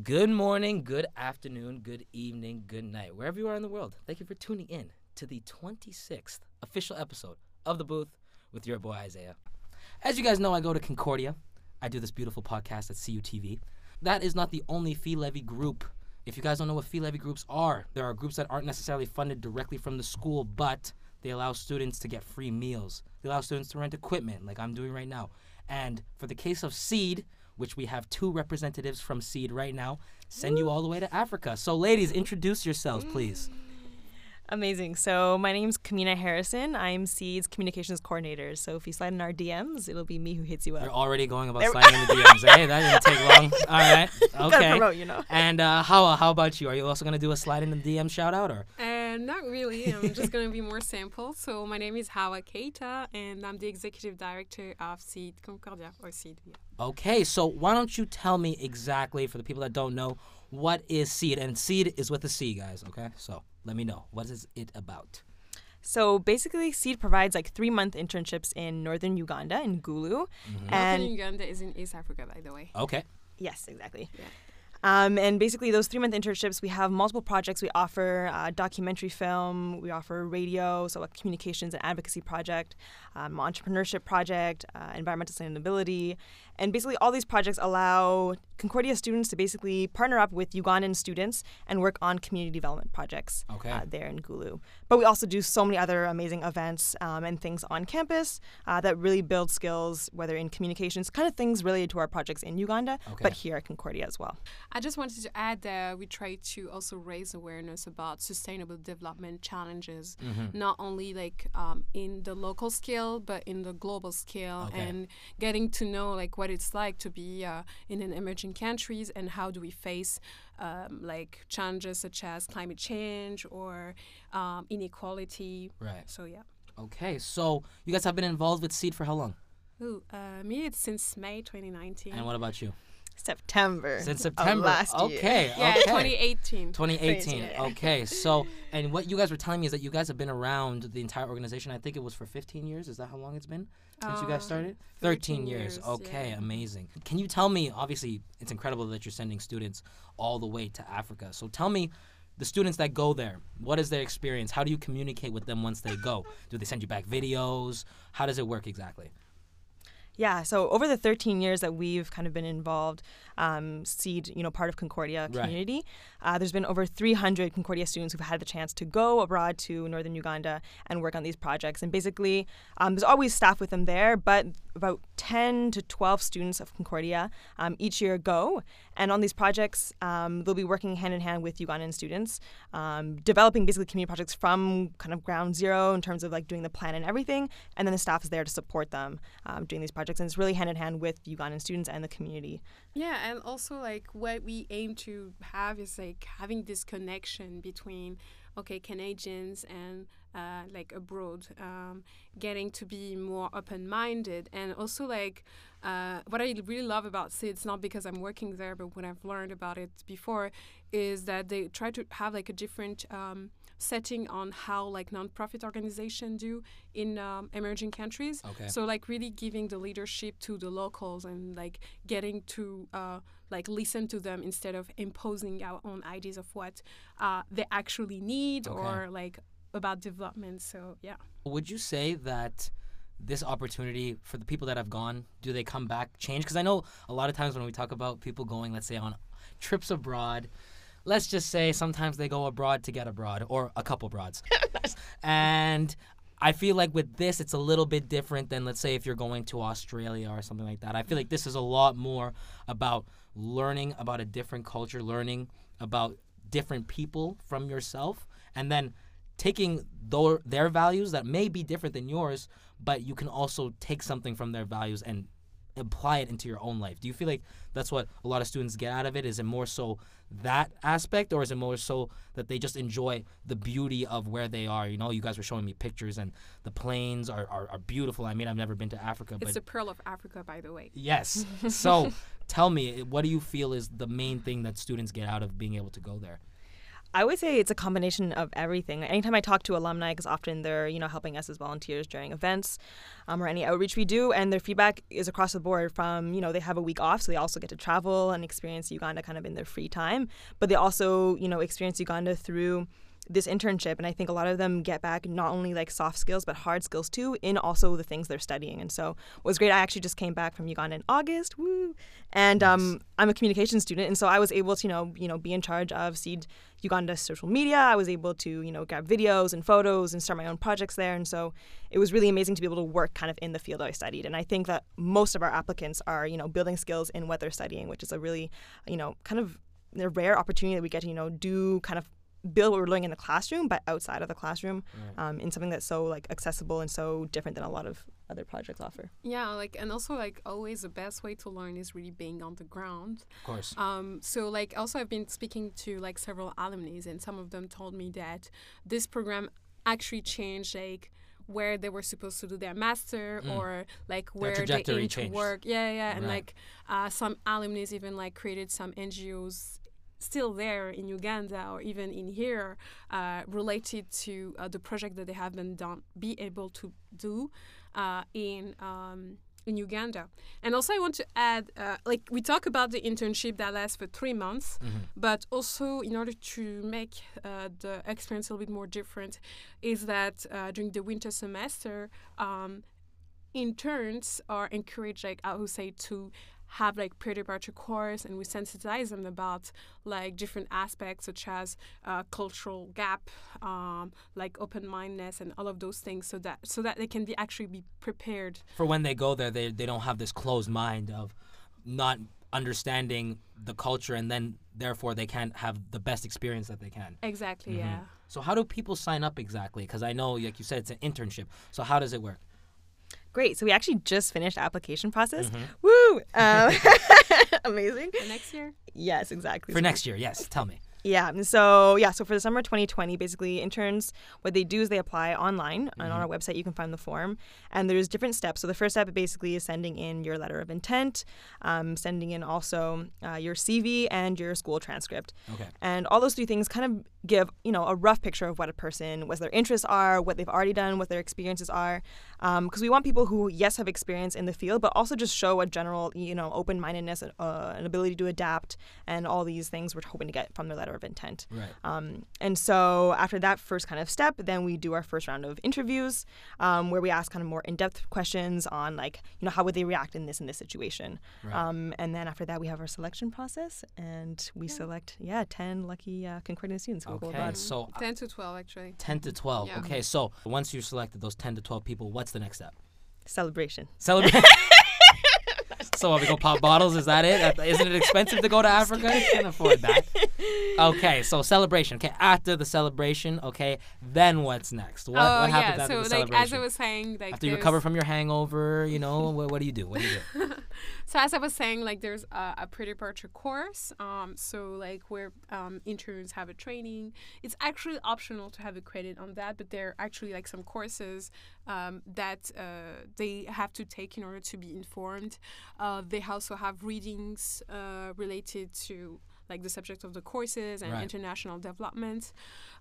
Good morning, good afternoon, good evening, good night, wherever you are in the world. Thank you for tuning in to the 26th official episode of The Booth with your boy Isaiah. As you guys know, I go to Concordia. I do this beautiful podcast at CUTV. That is not the only fee levy group. If you guys don't know what fee levy groups are, there are groups that aren't necessarily funded directly from the school, but they allow students to get free meals. They allow students to rent equipment, like I'm doing right now. And for the case of CEED, which we have two representatives from CEED right now, send you all the way to Africa. So, ladies, introduce yourselves, please. Amazing. So my name's Camina Harrison. I'm CEED's communications coordinator. So if you slide in our DMs, it'll be me who hits you up. You're already going about sliding in the DMs. Hey, that didn't take long. All right. Gotta Okay. promote, you know. And uh, how how about you? Are you also gonna do a slide in the DM shout out or? Uh, not really. I'm just going to be more simple. So, my name is Hawa Keita, and I'm the executive director of CEED Concordia, or CEED. Yeah. Okay, so why don't you tell me exactly for the people that don't know what is CEED? And CEED is with a C, guys. Okay, so let me know what is it about. So basically, CEED provides like three month internships in northern Uganda in Gulu. Mm-hmm. And Northern Uganda is in East Africa, by the way. Okay. yes, exactly. Yeah. Um, and basically, those three month internships, we have multiple projects. We offer uh, documentary film, we offer radio, so a communications and advocacy project, um, entrepreneurship project, uh, environmental sustainability. And basically, all these projects allow Concordia students to basically partner up with Ugandan students and work on community development projects Okay. uh, there in Gulu. But we also do so many other amazing events um, and things on campus uh, that really build skills, whether in communications, kind of things related to our projects in Uganda, Okay. but here at Concordia as well. I just wanted to add that we try to also raise awareness about sustainable development challenges, Mm-hmm. not only like um, in the local scale, but in the global scale, Okay. and getting to know like what it's like to be uh, in an emerging countries and how do we face um, like challenges such as climate change or um, inequality. Right. So yeah. Okay, so you guys have been involved with CEED for how long? Ooh, uh, me it's since May 2019. And what about you? September. Since of September. last year. okay. yeah, okay. 2018. 2018. Yeah. Okay, so and what you guys were telling me is that you guys have been around the entire organization. I think it was for 15 years. Is that how long it's been since you guys Uh, started? 13 years. years, Okay, yeah. amazing. Can you tell me? Obviously, it's incredible that you're sending students all the way to Africa. So tell me. The students that go there, what is their experience? How do you communicate with them once they go? Do they send you back videos? How does it work exactly? Yeah, so over the 13 years that we've kind of been involved, um, CEED, you know, part of Concordia Right. community, uh, there's been over 300 Concordia students who've had the chance to go abroad to northern Uganda and work on these projects. And basically, um, there's always staff with them there, but about 10 to 12 students of Concordia um, each year go. And on these projects, um, they'll be working hand in hand with Ugandan students, um, developing basically community projects from kind of ground zero in terms of like doing the plan and everything. And then the staff is there to support them um, doing these projects. And it's really hand in hand with Ugandan students and the community. Yeah, and also like what we aim to have is like having this connection between okay Canadians and uh, like abroad, um, getting to be more open-minded, and also like uh, what I really love about CEED, it's not because I'm working there, but what I've learned about it before is that they try to have like a different um, setting on how like nonprofit organizations do in um, emerging countries. Okay. So like really giving the leadership to the locals and like getting to uh, like listen to them instead of imposing our own ideas of what uh, they actually need Okay. or like about development. So yeah. Would you say that this opportunity for the people that have gone, do they come back changed? Because I know a lot of times when we talk about people going, let's say, on trips abroad, let's just say sometimes they go abroad to get abroad or a couple broads. and I feel like with this, it's a little bit different than, let's say, if you're going to Australia or something like that. I feel like this is a lot more about learning about a different culture, learning about different people from yourself, and then taking their, their values that may be different than yours, but you can also take something from their values and apply it into your own life. Do you feel like that's what a lot of students get out of it? Is it more so that aspect, or is it more so that they just enjoy the beauty of where they are? You know, you guys were showing me pictures, and the plains are, are, are beautiful. I mean, I've never been to Africa, but It's but the pearl of Africa, by the way. yes. So tell me, what do you feel is the main thing that students get out of being able to go there? I would say it's a combination of everything. Anytime I talk to alumni, because often they're you know helping us as volunteers during events um, or any outreach we do, and their feedback is across the board. From you know they have a week off, so they also get to travel and experience Uganda kind of in their free time, but they also you know experience Uganda through this internship and i think a lot of them get back not only like soft skills but hard skills too in also the things they're studying. And so what was great i actually just came back from uganda in august woo! And um, i'm a communication student and so i was able to you know you know be in charge of CEED uganda's social media. I was able to you know grab videos and photos and start my own projects there. And so it was really amazing to be able to work kind of in the field that i studied. And i think that most of our applicants are you know building skills in what they're studying which is a really you know kind of a rare opportunity that we get to you know do kind of build what we're learning in the classroom, but outside of the classroom, right. um, in something that's so like accessible and so different than a lot of other projects offer. Yeah, like and also like always the best way to learn is really being on the ground. Of course. Um, so like also I've been speaking to like several alumni, and some of them told me that this program actually changed like where they were supposed to do their master mm. or like where they aim to work. Yeah, yeah, and right. like uh, some alumni even like created some NGOs still there in Uganda or even in here uh, related to uh, the project that they have been done be able to do uh, in um, in Uganda. And also I want to add uh, like we talk about the internship that lasts for three months mm-hmm. but also in order to make uh, the experience a little bit more different is that uh, during the winter semester um, interns are encouraged like I would say to have like pre-departure course and we sensitize them about like different aspects such as uh, cultural gap um, like open-mindedness and all of those things so that so that they can be actually be prepared. For when they go there they, they don't have this closed mind of not understanding the culture and then therefore they can't have the best experience that they can. Exactly mm-hmm. yeah. So how do people sign up exactly? Because i know like you said it's an internship. So how does it work Great. So we actually just finished application process. Mm-hmm. Woo! Um, amazing. For next year? Yes, exactly. For next year, yes. Tell me. Yeah. So yeah. So for the summer 2020, basically interns, what they do is they apply online, mm-hmm. and on mm-hmm. our website you can find the form. And there's different steps. So the first step basically is sending in your letter of intent, um, sending in also uh, your CV and your school transcript. Okay. And all those three things kind of give you know a rough picture of what a person, what their interests are, what they've already done, what their experiences are, because um, we want people who yes have experience in the field, but also just show a general you know open mindedness, uh, an ability to adapt, and all these things we're hoping to get from their letter of intent. Right. Um, and so after that first kind of step, then we do our first round of interviews um, where we ask kind of more in depth questions on like you know how would they react in this in this situation, right. Um, and then after that we have our selection process and we yeah. select yeah ten lucky uh, Concordia students Okay, so uh, 10 to 12 actually. 10 to 12. Yeah. Okay, so once you've selected those 10 to 12 people, what's the next step? Celebration. Celebration. so we go pop bottles. Is that it? Isn't it expensive to go to Africa? I can't afford that. Okay, so celebration. Okay, after the celebration, okay, then what's next? What, oh, what happens yeah. after so, the celebration? like as I was saying, like after you recover from your hangover, you know, what, what do you do? What do you do? so as I was saying, like there's a, a pre-departure course. Um, so like where um, interns have a training. It's actually optional to have a credit on that, but there are actually like some courses um, that uh, they have to take in order to be informed. Uh, they also have readings uh, related to like the subject of the courses and right. international development.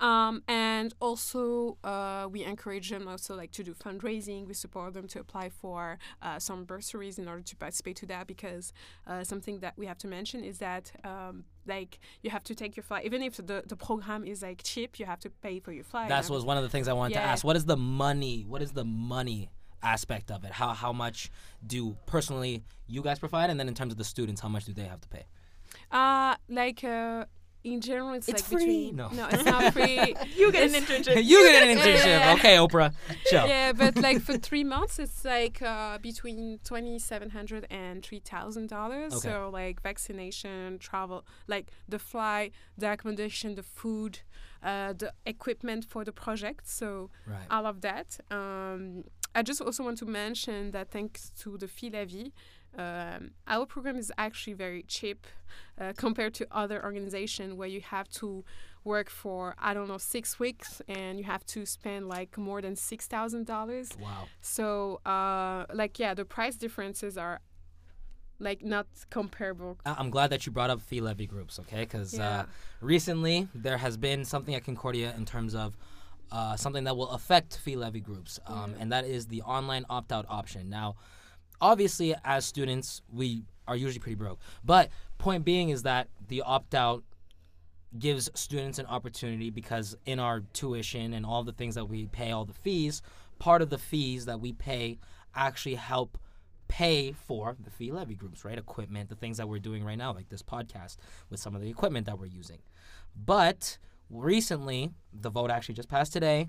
Um, and also, uh, we encourage them also like to do fundraising. We support them to apply for uh, some bursaries in order to participate to that because uh, something that we have to mention is that um, like you have to take your flight even if the, the program is like cheap you have to pay for your flight that was one of the things i wanted yeah. to ask what is the money what is the money aspect of it how, how much do personally you guys provide and then in terms of the students how much do they have to pay uh like uh in general, it's, it's like free. between no, no it's not free. you get an internship. you get an internship. Yeah. Okay, Oprah. Show. Yeah, but like for three months, it's like uh, between twenty seven hundred and three thousand dollars. Okay. So like vaccination, travel, like the flight, the accommodation, the food, uh, the equipment for the project. So right. all of that. Um, I just also want to mention that thanks to the fee levy, um, our program is actually very cheap uh, compared to other organizations where you have to work for I don't know six weeks and you have to spend like more than six thousand dollars. Wow! So uh, like yeah, the price differences are like not comparable. I- I'm glad that you brought up fee levy groups, okay? Because Yeah. uh, recently there has been something at Concordia in terms of uh, something that will affect fee levy groups, um, and that is the online opt out option. Now, obviously, as students, we are usually pretty broke. But point being is that the opt out gives students an opportunity because in our tuition and all the things that we pay, all the fees, part of the fees that we pay actually help pay for the fee levy groups, right? Equipment, the things that we're doing right now, like this podcast with some of the equipment that we're using. But recently, the vote actually just passed today.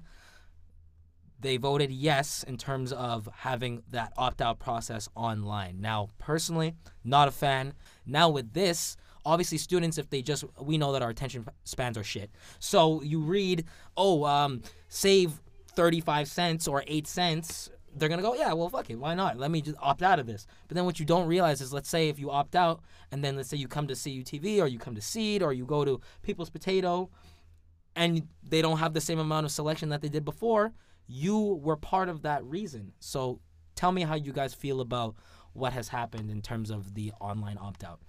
They voted yes in terms of having that opt out process online. Now, personally, not a fan. Now, with this, obviously, students, if they just, we know that our attention spans are shit. So you read, oh, um, save 35 cents or 8 cents they're gonna go, yeah, well, fuck it, why not? Let me just opt out of this. But then what you don't realize is, let's say if you opt out, and then let's say you come to CUTV or you come to CEED or you go to People's Potato, and they don't have the same amount of selection that they did before, you were part of that reason. So tell me how you guys feel about what has happened in terms of the online opt out.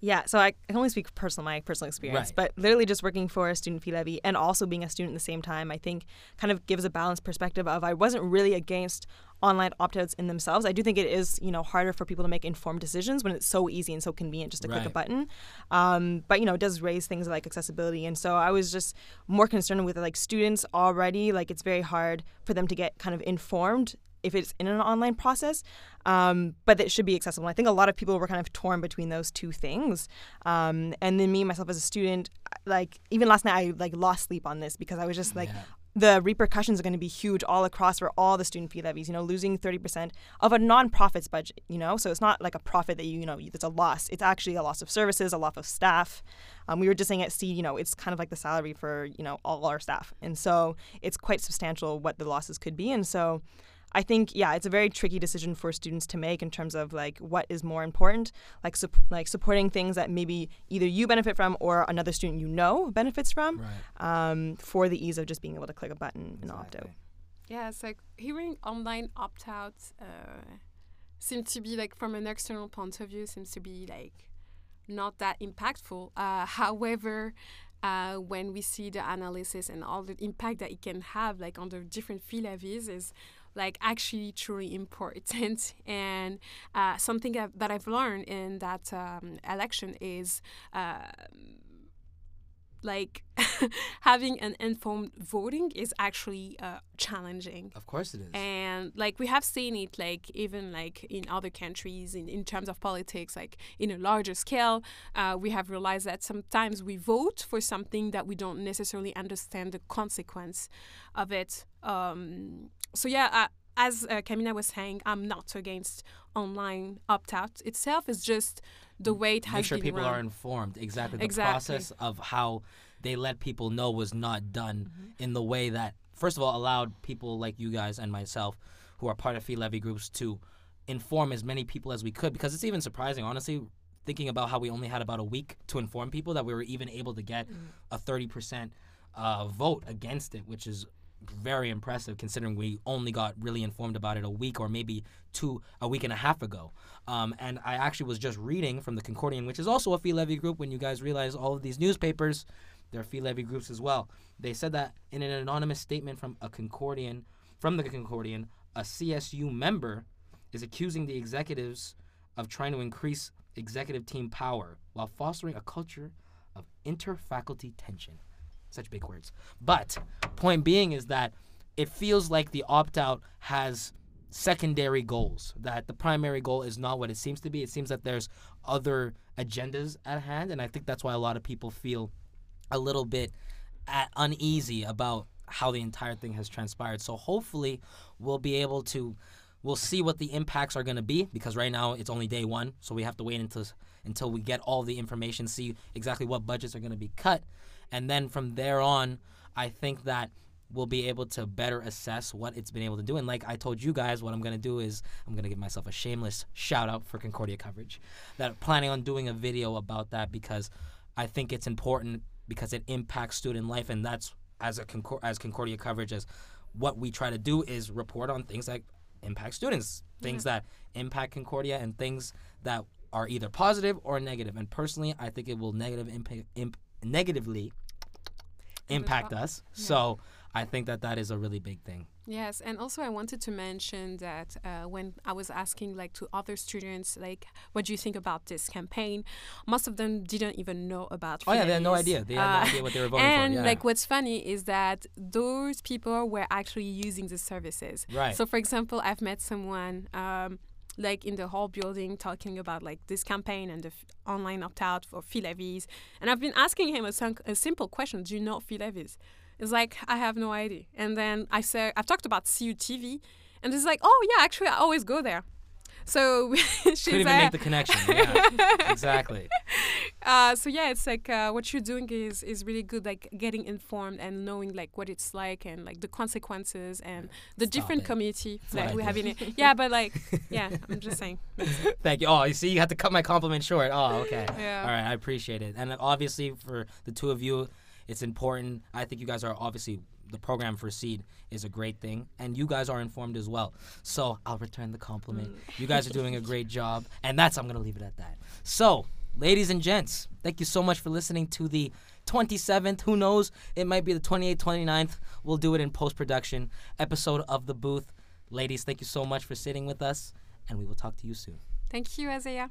Yeah, so I can only speak personal my personal experience, Right. but literally just working for a student fee levy and also being a student at the same time, I think kind of gives a balanced perspective of I wasn't really against online opt-outs in themselves. I do think it is, you know, harder for people to make informed decisions when it's so easy and so convenient just to click a button. Um, but you know, it does raise things like accessibility, and so I was just more concerned with like students already. Like it's very hard for them to get kind of informed if it's in an online process, um, but it should be accessible. I think a lot of people were kind of torn between those two things. Um, and then me myself as a student, like even last night, I like lost sleep on this because I was just like. Yeah. The repercussions are going to be huge all across for all the student fee levies. You know, losing thirty percent of a non-profit's budget. You know, so it's not like a profit that you you know it's a loss. It's actually a loss of services, a loss of staff. Um, we were just saying at CEED, you know, it's kind of like the salary for you know all our staff, and so it's quite substantial what the losses could be. And so, I think yeah, it's a very tricky decision for students to make in terms of like what is more important, like sup- like supporting things that maybe either you benefit from or another student you know benefits from, Right. um, for the ease of just being able to click a button and opt out. Yeah, it's like hearing online opt out uh, seems to be like from an external point of view seems to be like not that impactful. Uh, however, uh, when we see the analysis and all the impact that it can have, like on the different fee levies, is like actually truly important. And uh, something that, I've learned in that um, election is. Uh, like having an informed voting is actually uh, challenging Of course it is. and like we have seen it like even like in other countries in, in terms of politics like in a larger scale uh, we have realized that sometimes we vote for something that we don't necessarily understand the consequence of it um, so yeah as uh, Camila was saying, I'm not against online opt-out itself. It's just the way it has Make sure people run. are informed. Exactly. The Exactly. process of how they let people know was not done Mm-hmm. in the way that, first of all, allowed people like you guys and myself, who are part of fee levy groups, to inform as many people as we could. Because it's even surprising, honestly, thinking about how we only had about a week to inform people that we were even able to get a 30% uh, vote against it, which is very impressive considering we only got really informed about it a week or maybe two a week and a half ago. Um, and i actually was just reading from the concordian which is also a fee levy group. When you guys realize all of these newspapers they're fee levy groups as well. They said that in an anonymous statement from a concordian from the concordian a csu member is accusing the executives of trying to increase executive team power while fostering a culture of interfaculty tension such big words. But point being is that it feels like the opt out has secondary goals. That the primary goal is not what it seems to be. It seems that there's other agendas at hand, and I think that's why a lot of people feel a little bit at, uneasy about how the entire thing has transpired. So hopefully, we'll be able to. We'll see what the impacts are going to be because right now it's only day one, so we have to wait until until we get all the information, see exactly what budgets are going to be cut, and then from there on, I think that we'll be able to better assess what it's been able to do. And like I told you guys, what I'm going to do is I'm going to give myself a shameless shout out for Concordia coverage. That I'm planning on doing a video about that because I think it's important because it impacts student life, and that's as a Concor- as Concordia coverage as what we try to do is report on things that impact students, things that impact Concordia, and things that are either positive or negative. And personally, I think it will negative impact imp- negatively impact us. So I think that that is a really big thing. Yes, and also I wanted to mention that uh, when I was asking like to other students like, what do you think about this campaign? Most of them didn't even know about. Oh yeah, they had no idea. They had Uh, no idea what they were voting and for. Yeah. like what's funny is that those people were actually using the services. Right. So for example, I've met someone um, like in the whole building talking about like this campaign and the f- online opt out for fee levies, and I've been asking him a, sim- a simple question: Do you know fee levies? It's like I have no idea. And then I said I've talked about CUTV, and it's like, oh yeah, actually I always go there. So she's couldn't even make the connection. Yeah, exactly. Uh, so yeah, it's like uh, what you're doing is is really good, like getting informed and knowing like what it's like and like the consequences and the Stop different it. community that we have in it. Yeah, but like yeah, I'm just saying. Thank you. Oh, you see, you had to cut my compliment short. Oh, okay. Yeah. All right, I appreciate it. And obviously, for the two of you, it's important. I think you guys are obviously the program for CEED is a great thing, and you guys are informed as well. So I'll return the compliment. You guys are doing a great job, and that's I'm gonna leave it at that. So, ladies and gents, thank you so much for listening to the 27th. Who knows? It might be the 28th, 29th. We'll do it in post production episode of the booth. Ladies, thank you so much for sitting with us, and we will talk to you soon. Thank you, Azaya.